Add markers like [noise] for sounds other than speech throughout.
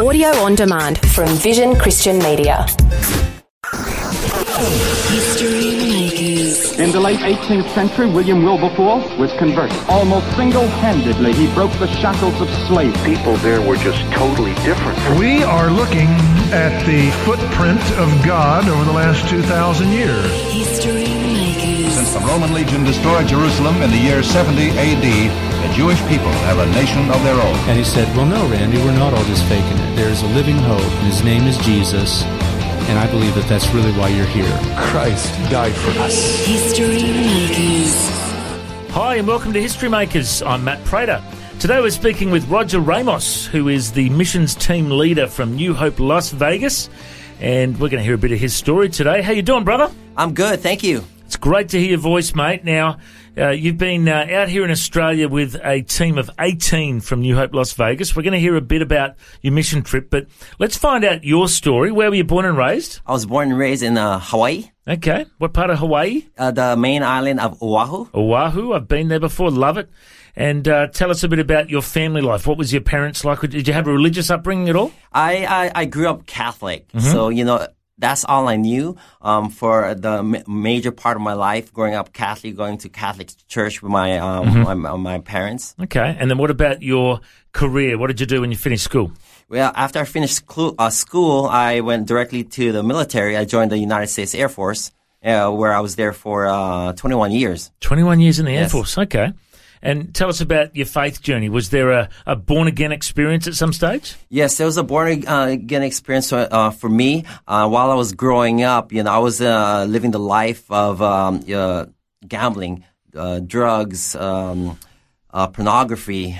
Audio on demand from Vision Christian Media. History Makers. In the late 18th century, William Wilberforce was converted. Almost single-handedly, he broke the shackles of slavery. people there were just totally different. We are looking at the footprint of God over the last 2,000 years. History Makers. Since the Roman legion destroyed Jerusalem in the year 70 AD, the Jewish people have a nation of their own. And he said, Well, no, Randy, we're not all just faking it. There's a living hope, and his name is Jesus. And I believe that that's really why you're here. Christ died for us. History Makers. Hi, and welcome to History Makers. I'm Matt Prater. Today we're speaking with Roger Ramos, who is the missions team leader from New Hope Las Vegas, and we're going to hear a bit of his story today. How you doing, brother? I'm good, thank you. It's great to hear your voice, mate. Now, uh, you've been uh, out here in Australia with a team of 18 from New Hope Las Vegas. We're going to hear a bit about your mission trip, but let's find out your story. Where were you born and raised? I was born and raised in uh, Hawaii, Okay. What part of Hawaii? uh, the main island of Oahu. Oahu. I've been there before. Love it. And uh, tell us a bit about your family life. What was your parents like? Did you have a religious upbringing at all? I, I, I grew up Catholic, so you know that's all I knew um, for the ma- major part of my life. Growing up Catholic, going to Catholic church with my um, my, my parents. Okay. And then what about your career? What did you do when you finished school? Well, after I finished clu- uh, school, I went directly to the military. I joined the United States Air Force, uh, where I was there for uh, 21 years. 21 years in the Air Force. Okay. And tell us about your faith journey. Was there a, a born again experience at some stage? Yes, there was a born uh, again experience uh, for me. Uh, while I was growing up, you know, I was uh, living the life of um, uh, gambling, uh, drugs, um, uh, pornography,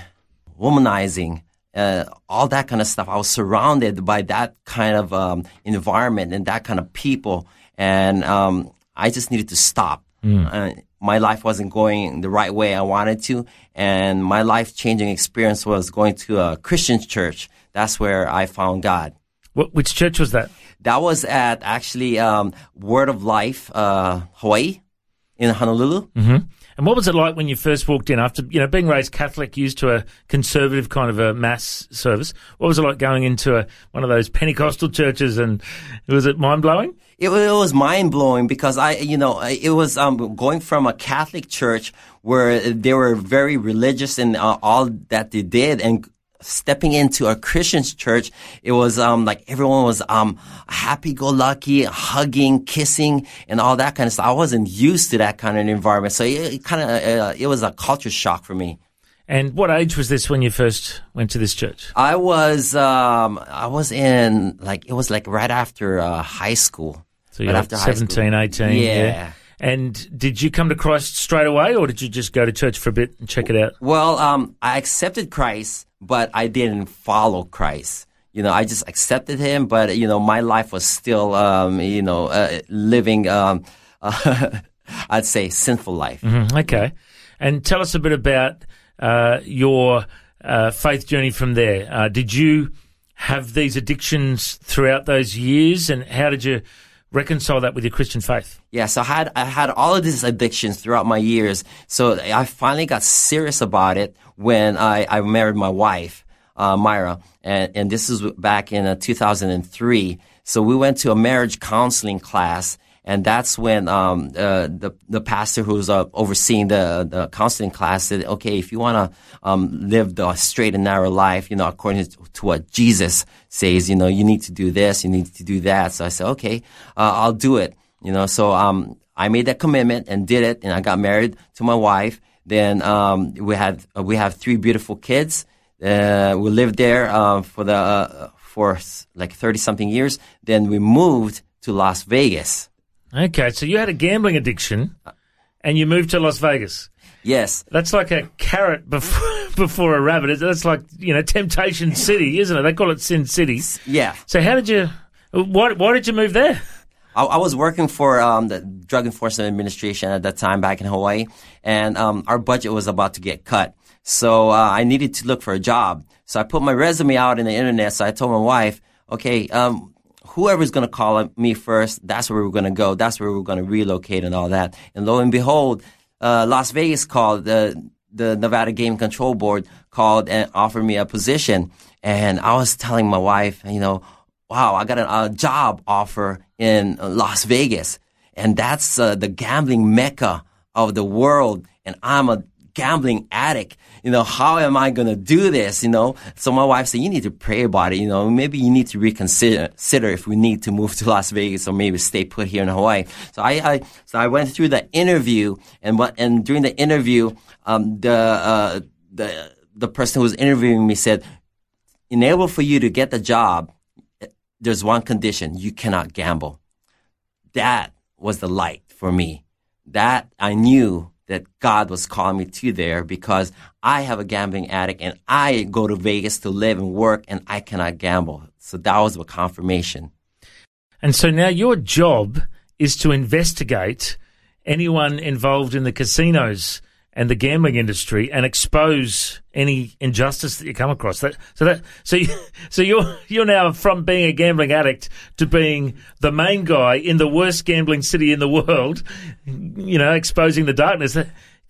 womanizing, uh, all that kind of stuff. I was surrounded by that kind of um, environment and that kind of people, and um, I just needed to stop. Uh, my life wasn't going the right way I wanted to, and my life changing experience was going to a Christian church. That's where I found God. What, which church was that? That was at actually um, Word of Life, uh, Hawaii, in Honolulu. And what was it like when you first walked in after, you know, being raised Catholic, used to a conservative kind of a mass service? What was it like going into a, one of those Pentecostal churches and was it mind blowing? It, it was mind blowing because I, you know, it was um, going from a Catholic church where they were very religious in uh, all that they did and stepping into a Christian church, it was um, like everyone was um, happy go lucky, hugging, kissing, and all that kind of stuff. I wasn't used to that kind of environment. So it, it kind of, uh, it was a culture shock for me. And what age was this when you first went to this church? I was, um, I was in like, it was like right after uh, high school. So you're after 17, 18. Yeah. And did you come to Christ straight away or did you just go to church for a bit and check it out? Well, um, I accepted Christ, but I didn't follow Christ. You know, I just accepted him, but you know, my life was still, um, you know, uh, living, um, [laughs] I'd say, sinful life. Mm, Okay. And tell us a bit about uh, your uh, faith journey from there. Uh, did you have these addictions throughout those years and how did you reconcile that with your Christian faith? Yeah, so I had I had all of these addictions throughout my years. So I finally got serious about it when I, I married my wife, uh, Myra, and and this is back in uh, 2003. So we went to a marriage counseling class, and that's when um, uh, the the pastor who's uh, overseeing the the counseling class said, "Okay, if you want to um, live the straight and narrow life, you know, according to what Jesus says, you know, you need to do this, you need to do that." So I said, "Okay, uh, I'll do it." You know, so um, I made that commitment and did it, and I got married to my wife. Then um, we had uh, we have three beautiful kids. Uh, we lived there uh, for the for like thirty something years. Then we moved to Las Vegas. Okay, so you had a gambling addiction and you moved to Las Vegas. Yes, That's like a carrot before, [laughs] before a rabbit. That's like, you know, Temptation City, isn't it? They call it Sin City. yeah. So how did you, why, why did you move there? I, I was working for um, the Drug Enforcement Administration at that time back in Hawaii, and um, our budget was about to get cut. So uh, I needed to look for a job. So I put my resume out in the internet. So I told my wife, okay, um, whoever's going to call me first, that's where we're going to go. That's where we're going to relocate and all that. And lo and behold, uh, Las Vegas called the the Nevada Game Control Board called and offered me a position. And I was telling my wife, you know, wow, I got a, a job offer in uh, Las Vegas. And that's uh, the gambling mecca of the world. And I'm a gambling addict. You know, how am I going to do this? You know, so my wife said, you need to pray about it. You know, maybe you need to reconsider consider if we need to move to Las Vegas or maybe stay put here in Hawaii. So I, I so I went through the interview and what, and during the interview, um, the, uh, the, the person who was interviewing me said, in order for you to get the job, there's one condition. You cannot gamble. That was the light for me. That I knew that God was calling me to there because I have a gambling addict and I go to Vegas to live and work and I cannot gamble. So that was a confirmation. And so now your job is to investigate anyone involved in the casinos and the gambling industry and expose any injustice that you come across. That, so that so you, [laughs] so you're you're now from being a gambling addict to being the main guy in the worst gambling city in the world. [laughs] You know, exposing the darkness.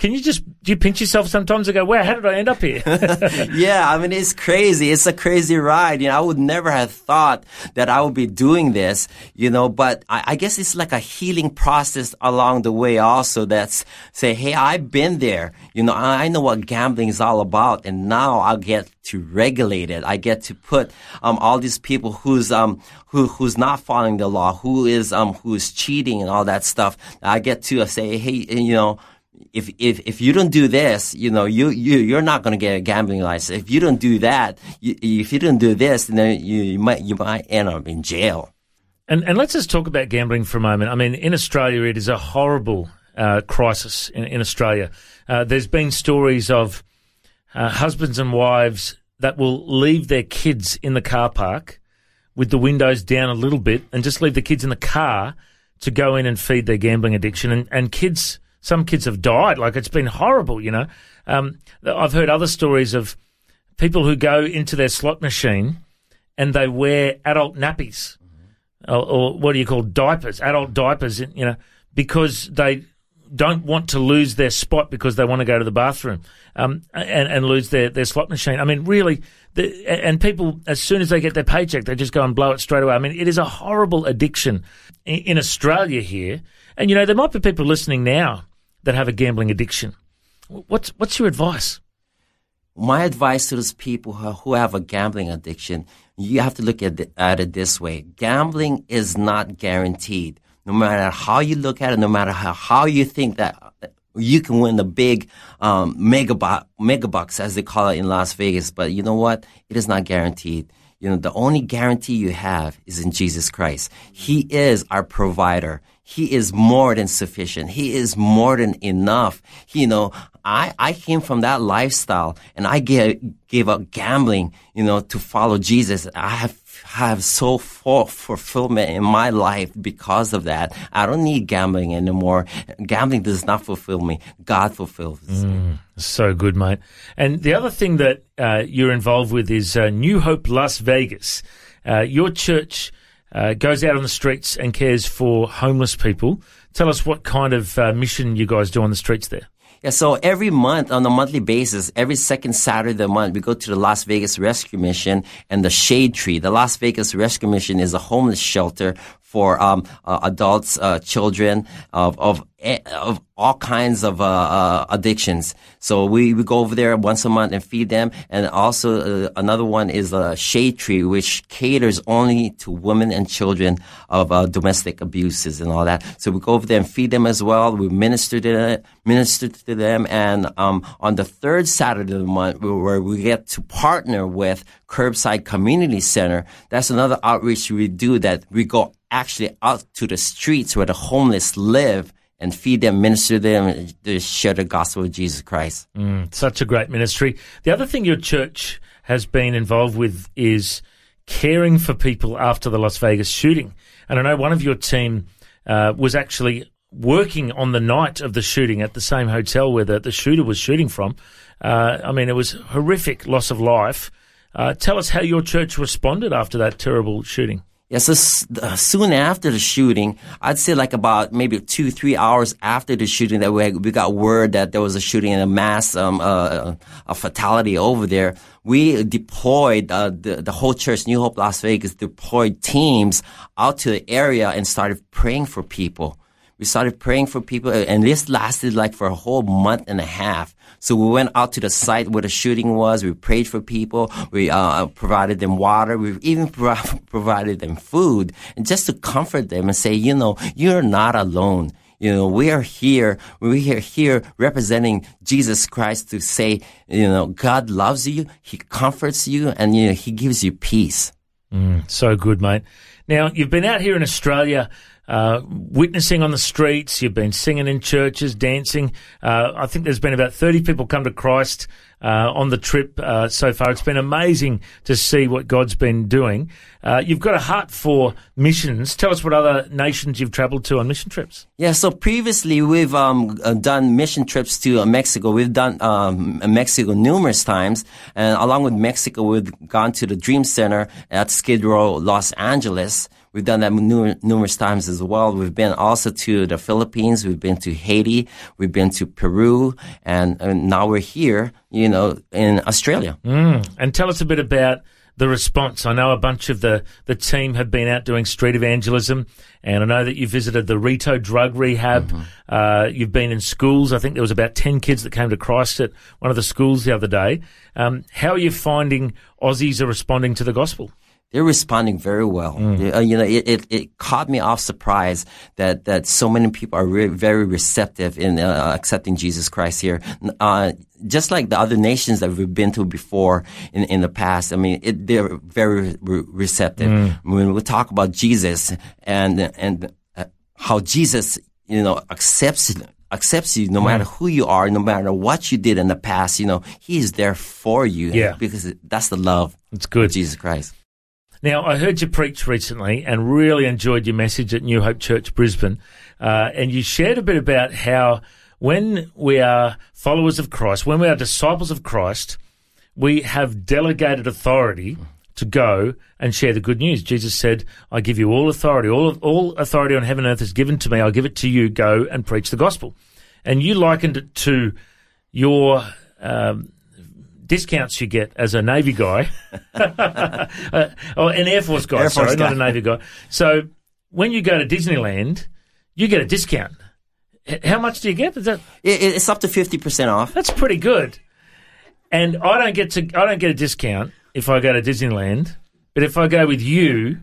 Can you just do you pinch yourself sometimes and go, "Wow, how did I end up here?" [laughs] yeah, I mean it's crazy. It's a crazy ride. You know, I would never have thought that I would be doing this. You know, but I, I guess it's like a healing process along the way. Also, that's say, "Hey, I've been there. You know, I, I know what gambling is all about, and now I get to regulate it. I get to put um, all these people who's um, who who's not following the law, who is um, who's cheating and all that stuff. I get to uh, say, hey, you know." If if if you don't do this, you know, you you you're not going to get a gambling license. If you don't do that, you, if you don't do this, then you, you might you might end up in jail. And and let's just talk about gambling for a moment. I mean, in Australia, it is a horrible uh, crisis in, in Australia. Uh, there's been stories of uh, husbands and wives that will leave their kids in the car park with the windows down a little bit and just leave the kids in the car to go in and feed their gambling addiction. And and kids some kids have died. Like it's been horrible, you know. Um, I've heard other stories of people who go into their slot machine and they wear adult nappies mm-hmm. or, or, what do you call diapers, adult diapers, you know, because they don't want to lose their spot because they want to go to the bathroom um, and, and lose their, their slot machine. I mean, really, the, and people, as soon as they get their paycheck, they just go and blow it straight away. I mean, it is a horrible addiction in, in Australia here. And, you know, there might be people listening now that have a gambling addiction. What's what's your advice? My advice to those people who, have a gambling addiction, you have to look at, the, at it this way: gambling is not guaranteed. No matter how you look at it, no matter how, how you think that you can win the big um, mega, bo- mega bucks, as they call it in Las Vegas, but you know what? It is not guaranteed. You know, the only guarantee you have is in Jesus Christ. He is our provider. He is more than sufficient. He is more than enough. You know, I, I came from that lifestyle and I gave, gave up gambling, you know, to follow Jesus. I have, have so full fulfillment in my life because of that. I don't need gambling anymore. Gambling does not fulfill me. God fulfills mm, So good, mate. And the other thing that uh, you're involved with is uh, New Hope Las Vegas. Uh, your church uh, goes out on the streets and cares for homeless people. Tell us what kind of uh, mission you guys do on the streets there. Yeah, so every month on a monthly basis, every second Saturday of the month, we go to the Las Vegas Rescue Mission and the Shade Tree. The Las Vegas Rescue Mission is a homeless shelter for um, uh, adults, uh, children of of eh, of all kinds of uh, uh, addictions. So we, we go over there once a month and feed them. And also uh, another one is a shade tree, which caters only to women and children of uh, domestic abuses and all that. So we go over there and feed them as well. We minister to them, minister to them. And um, on the third Saturday of the month, where we get to partner with Curbside Community Center, that's another outreach we do that we go actually out to the streets where the homeless live and feed them, minister to them, to share the gospel of Jesus Christ. Mm, such a great ministry. The other thing your church has been involved with is caring for people after the Las Vegas shooting. And I know one of your team uh, was actually working on the night of the shooting at the same hotel where the, the shooter was shooting from. Uh, I mean, it was horrific loss of life. Uh, tell us how your church responded after that terrible shooting. Yeah, so uh, soon after the shooting, I'd say like about maybe two, three hours after the shooting that we, we got word that there was a shooting and a mass, um, uh, a fatality over there. We deployed, uh, the, the whole church, New Hope Las Vegas, deployed teams out to the area and started praying for people. We started praying for people and this lasted like for a whole month and a half. So we went out to the site where the shooting was. We prayed for people. We uh, provided them water. We even [laughs] pro- provided them food and just to comfort them and say, you know, you're not alone. You know, we are here. We are here representing Jesus Christ to say, you know, God loves you. He comforts you and, you know, he gives you peace. So good, mate. Now, you've been out here in Australia uh, witnessing on the streets, you've been singing in churches, dancing. Uh, I think there's been about 30 people come to Christ uh, on the trip uh, so far. It's been amazing to see what God's been doing. Uh, you've got a heart for missions. Tell us what other nations you've travelled to on mission trips. Yeah, so previously we've um, done mission trips to Mexico. We've done um, Mexico numerous times, and along with Mexico, we've gone to the Dream Center at Skid Row, Los Angeles. We've done that nu- numerous times as well. We've been also to the Philippines. We've been to Haiti. We've been to Peru, and, and now we're here, you know, in Australia. And tell us a bit about the response. I know a bunch of the, the team have been out doing street evangelism, and I know that you visited the Rito drug rehab. Uh, you've been in schools. I think there was about 10 kids that came to Christ at one of the schools the other day. Um, how are you finding Aussies are responding to the gospel? They're responding very well. Uh, you know, it, it, it caught me off surprise that, that so many people are re- very receptive in uh, accepting Jesus Christ here. Uh, just like the other nations that we've been to before in, in the past. I mean, it, they're very re- receptive. When we talk about Jesus and, and uh, how Jesus, you know, accepts accepts you no matter who you are, no matter what you did in the past, you know, he is there for you. Yeah. Because that's the love It's good. Jesus Christ. Now, I heard you preach recently and really enjoyed your message at New Hope Church Brisbane. Uh, and you shared a bit about how when we are followers of Christ, when we are disciples of Christ, we have delegated authority to go and share the good news. Jesus said, I give you all authority. All, all authority on heaven and earth is given to me. I give it to you. Go and preach the gospel. And you likened it to your um, discounts you get as a Navy guy, [laughs] uh, or an Air Force guy, Air Force sorry, not guy. a Navy guy. So when you go to Disneyland, you get a discount. H- How much do you get? Is that It, it- it's up to 50% off. that's pretty good. And I don't get to I don't get a discount if I go to Disneyland, but if I go with you,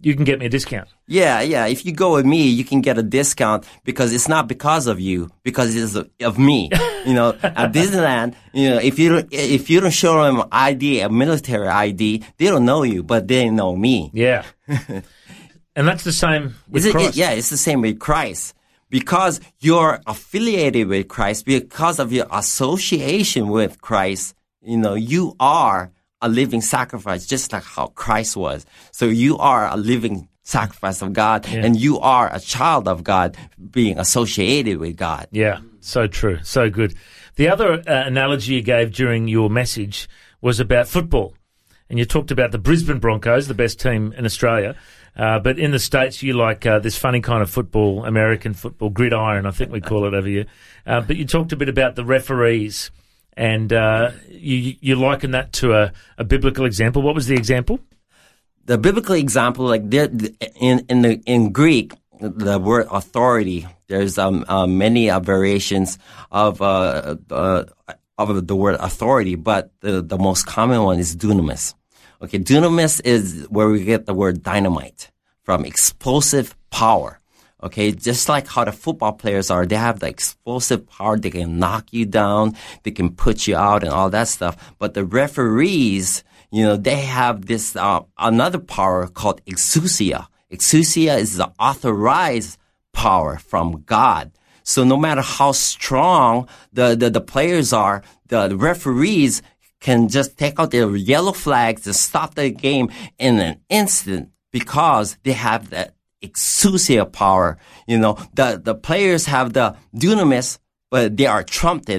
you can get me a discount. Yeah, yeah. If you go with me, you can get a discount because it's not because of you, because it's of, of me. You know, [laughs] at Disneyland, you know, if you don't, if you don't show them ID, a military ID, they don't know you, but they know me. Yeah. [laughs] and that's the same with Is it- Christ. yeah, it's the same with Christ. Because you're affiliated with Christ, because of your association with Christ, you know, you are a living sacrifice, just like how Christ was. So you are a living sacrifice of God, and you are a child of God, being associated with God. Yeah, so true, so good. The other uh, analogy you gave during your message was about football, and you talked about the Brisbane Broncos, the best team in Australia. Uh, but in the states, you like uh, this funny kind of football, American football, gridiron, I think we call it over here. Uh, but you talked a bit about the referees, and uh, you you liken that to a, a biblical example. What was the example? the biblical example, like there, in in the in Greek, the word authority. There's um, uh, many uh, variations of uh, uh, of the word authority, but the the most common one is dunamis. Okay, dunamis is where we get the word dynamite from, explosive power. Okay, just like how the football players are, they have the explosive power. They can knock you down, they can put you out, and all that stuff. But the referees, you know, they have this uh, another power called exousia. Exousia is the authorized power from God. So no matter how strong the, the, the players are, the, the referees can just take out their yellow flags and stop the game in an instant because they have that exousia power. You know, the, the players have the dunamis, but they are trumped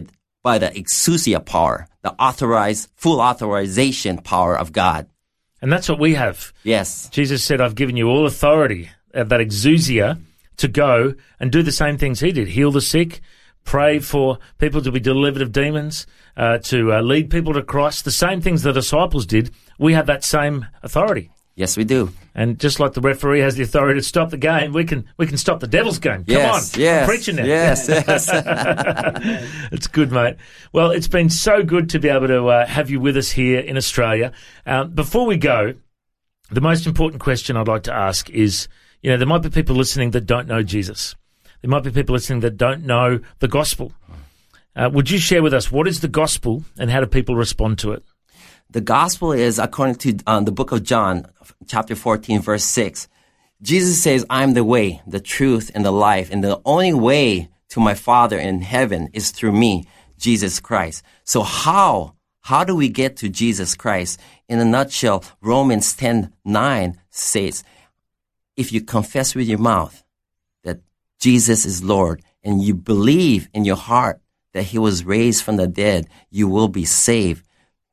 by the exousia power, the authorized, full authorization power of God. And that's what we have. Yes. Jesus said, I've given you all authority, uh, that exousia, to go and do the same things he did heal the sick, pray for people to be delivered of demons, uh, to uh, lead people to Christ. The same things the disciples did, we have that same authority. Yes, we do. And just like the referee has the authority to stop the game, we can we can stop the devil's game. Come Yes, on, yes, I'm preaching now. yes, [laughs] yes. [laughs] it's good, mate. Well, it's been so good to be able to uh, have you with us here in Australia. Um, before we go, the most important question I'd like to ask is, you know, there might be people listening that don't know Jesus. There might be people listening that don't know the gospel. Uh, would you share with us what is the gospel and how do people respond to it? The gospel is according to um, the book of John, chapter 14, verse 6. Jesus says, I am the way, the truth, and the life, and the only way to my Father in heaven is through me, Jesus Christ. So how, how do we get to Jesus Christ? In a nutshell, Romans 10, 9 says, if you confess with your mouth that Jesus is Lord and you believe in your heart that he was raised from the dead, you will be saved.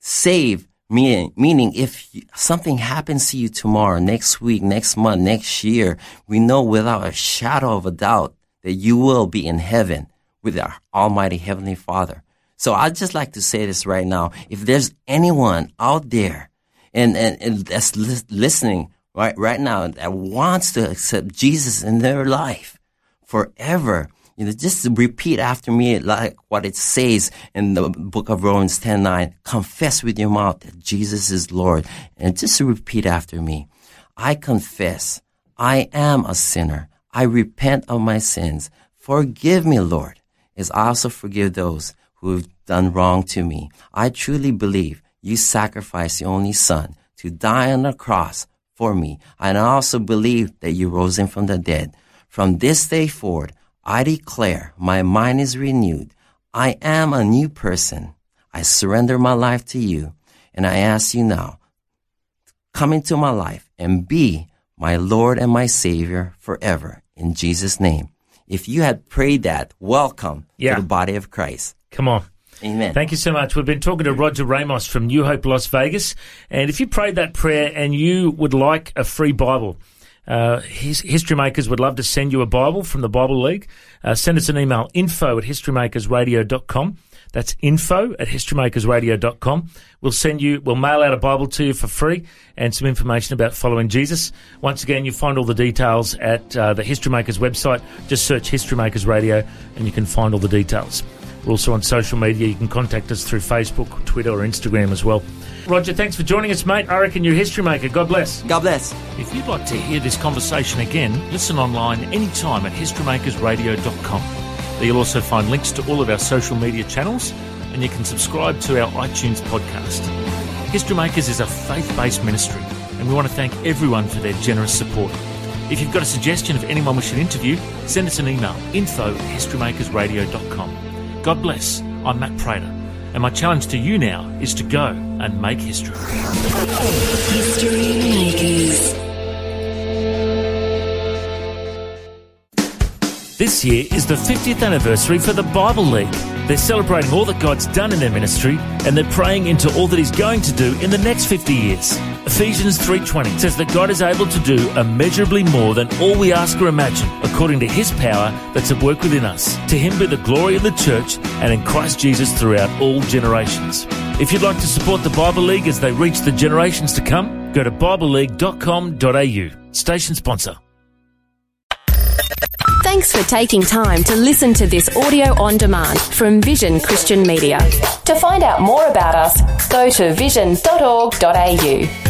Saved meaning, meaning if something happens to you tomorrow, next week, next month, next year, we know without a shadow of a doubt that you will be in heaven with our Almighty Heavenly Father. So I'd just like to say this right now. If there's anyone out there and, and, and that's lis- listening right, right now that wants to accept Jesus in their life forever, you know, just repeat after me like what it says in the book of Romans 10 9. Confess with your mouth that Jesus is Lord. And just repeat after me. I confess I am a sinner. I repent of my sins. Forgive me, Lord, as I also forgive those who have done wrong to me. I truly believe you sacrificed your only son to die on the cross for me. And I also believe that you rose him from the dead. From this day forward, I declare my mind is renewed. I am a new person. I surrender my life to you. And I ask you now, come into my life and be my Lord and my Savior forever. In Jesus' name. If you had prayed that, welcome Yeah. to the body of Christ. Come on. Amen. Thank you so much. We've been talking to Roger Ramos from New Hope Las Vegas. And if you prayed that prayer and you would like a free Bible, uh, his History Makers would love to send you a Bible from the Bible League. Uh, send us an email, info at historymakersradio.com. That's info at historymakersradio.com. We'll send you, we'll mail out a Bible to you for free and some information about following Jesus. Once again, you find all the details at uh, the History Makers website. Just search History Makers Radio and you can find all the details. We're also on social media. You can contact us through Facebook, Twitter, or Instagram as well. Roger, thanks for joining us, mate. I reckon you're a history maker. God bless. God bless. If you'd like to hear this conversation again, listen online anytime at historymakersradio.com. There you'll also find links to all of our social media channels, and you can subscribe to our iTunes podcast. History Makers is a faith based ministry, and we want to thank everyone for their generous support. If you've got a suggestion of anyone we should interview, send us an email info at historymakersradio.com. God bless. I'm Matt Prater, and my challenge to you now is to go and make history. History Makers. This year is the 50th anniversary for the Bible League. They're celebrating all that God's done in their ministry and they're praying into all that he's going to do in the next 50 years. Ephesians 3:20 says that God is able to do immeasurably more than all we ask or imagine according to his power that's at work within us. To him be the glory in the church and in Christ Jesus throughout all generations. If you'd like to support the Bible League as they reach the generations to come, go to bibleleague.com.au. Station sponsor. Thanks for taking time to listen to this audio on demand from Vision Christian Media. To find out more about us, go to vision.org.au.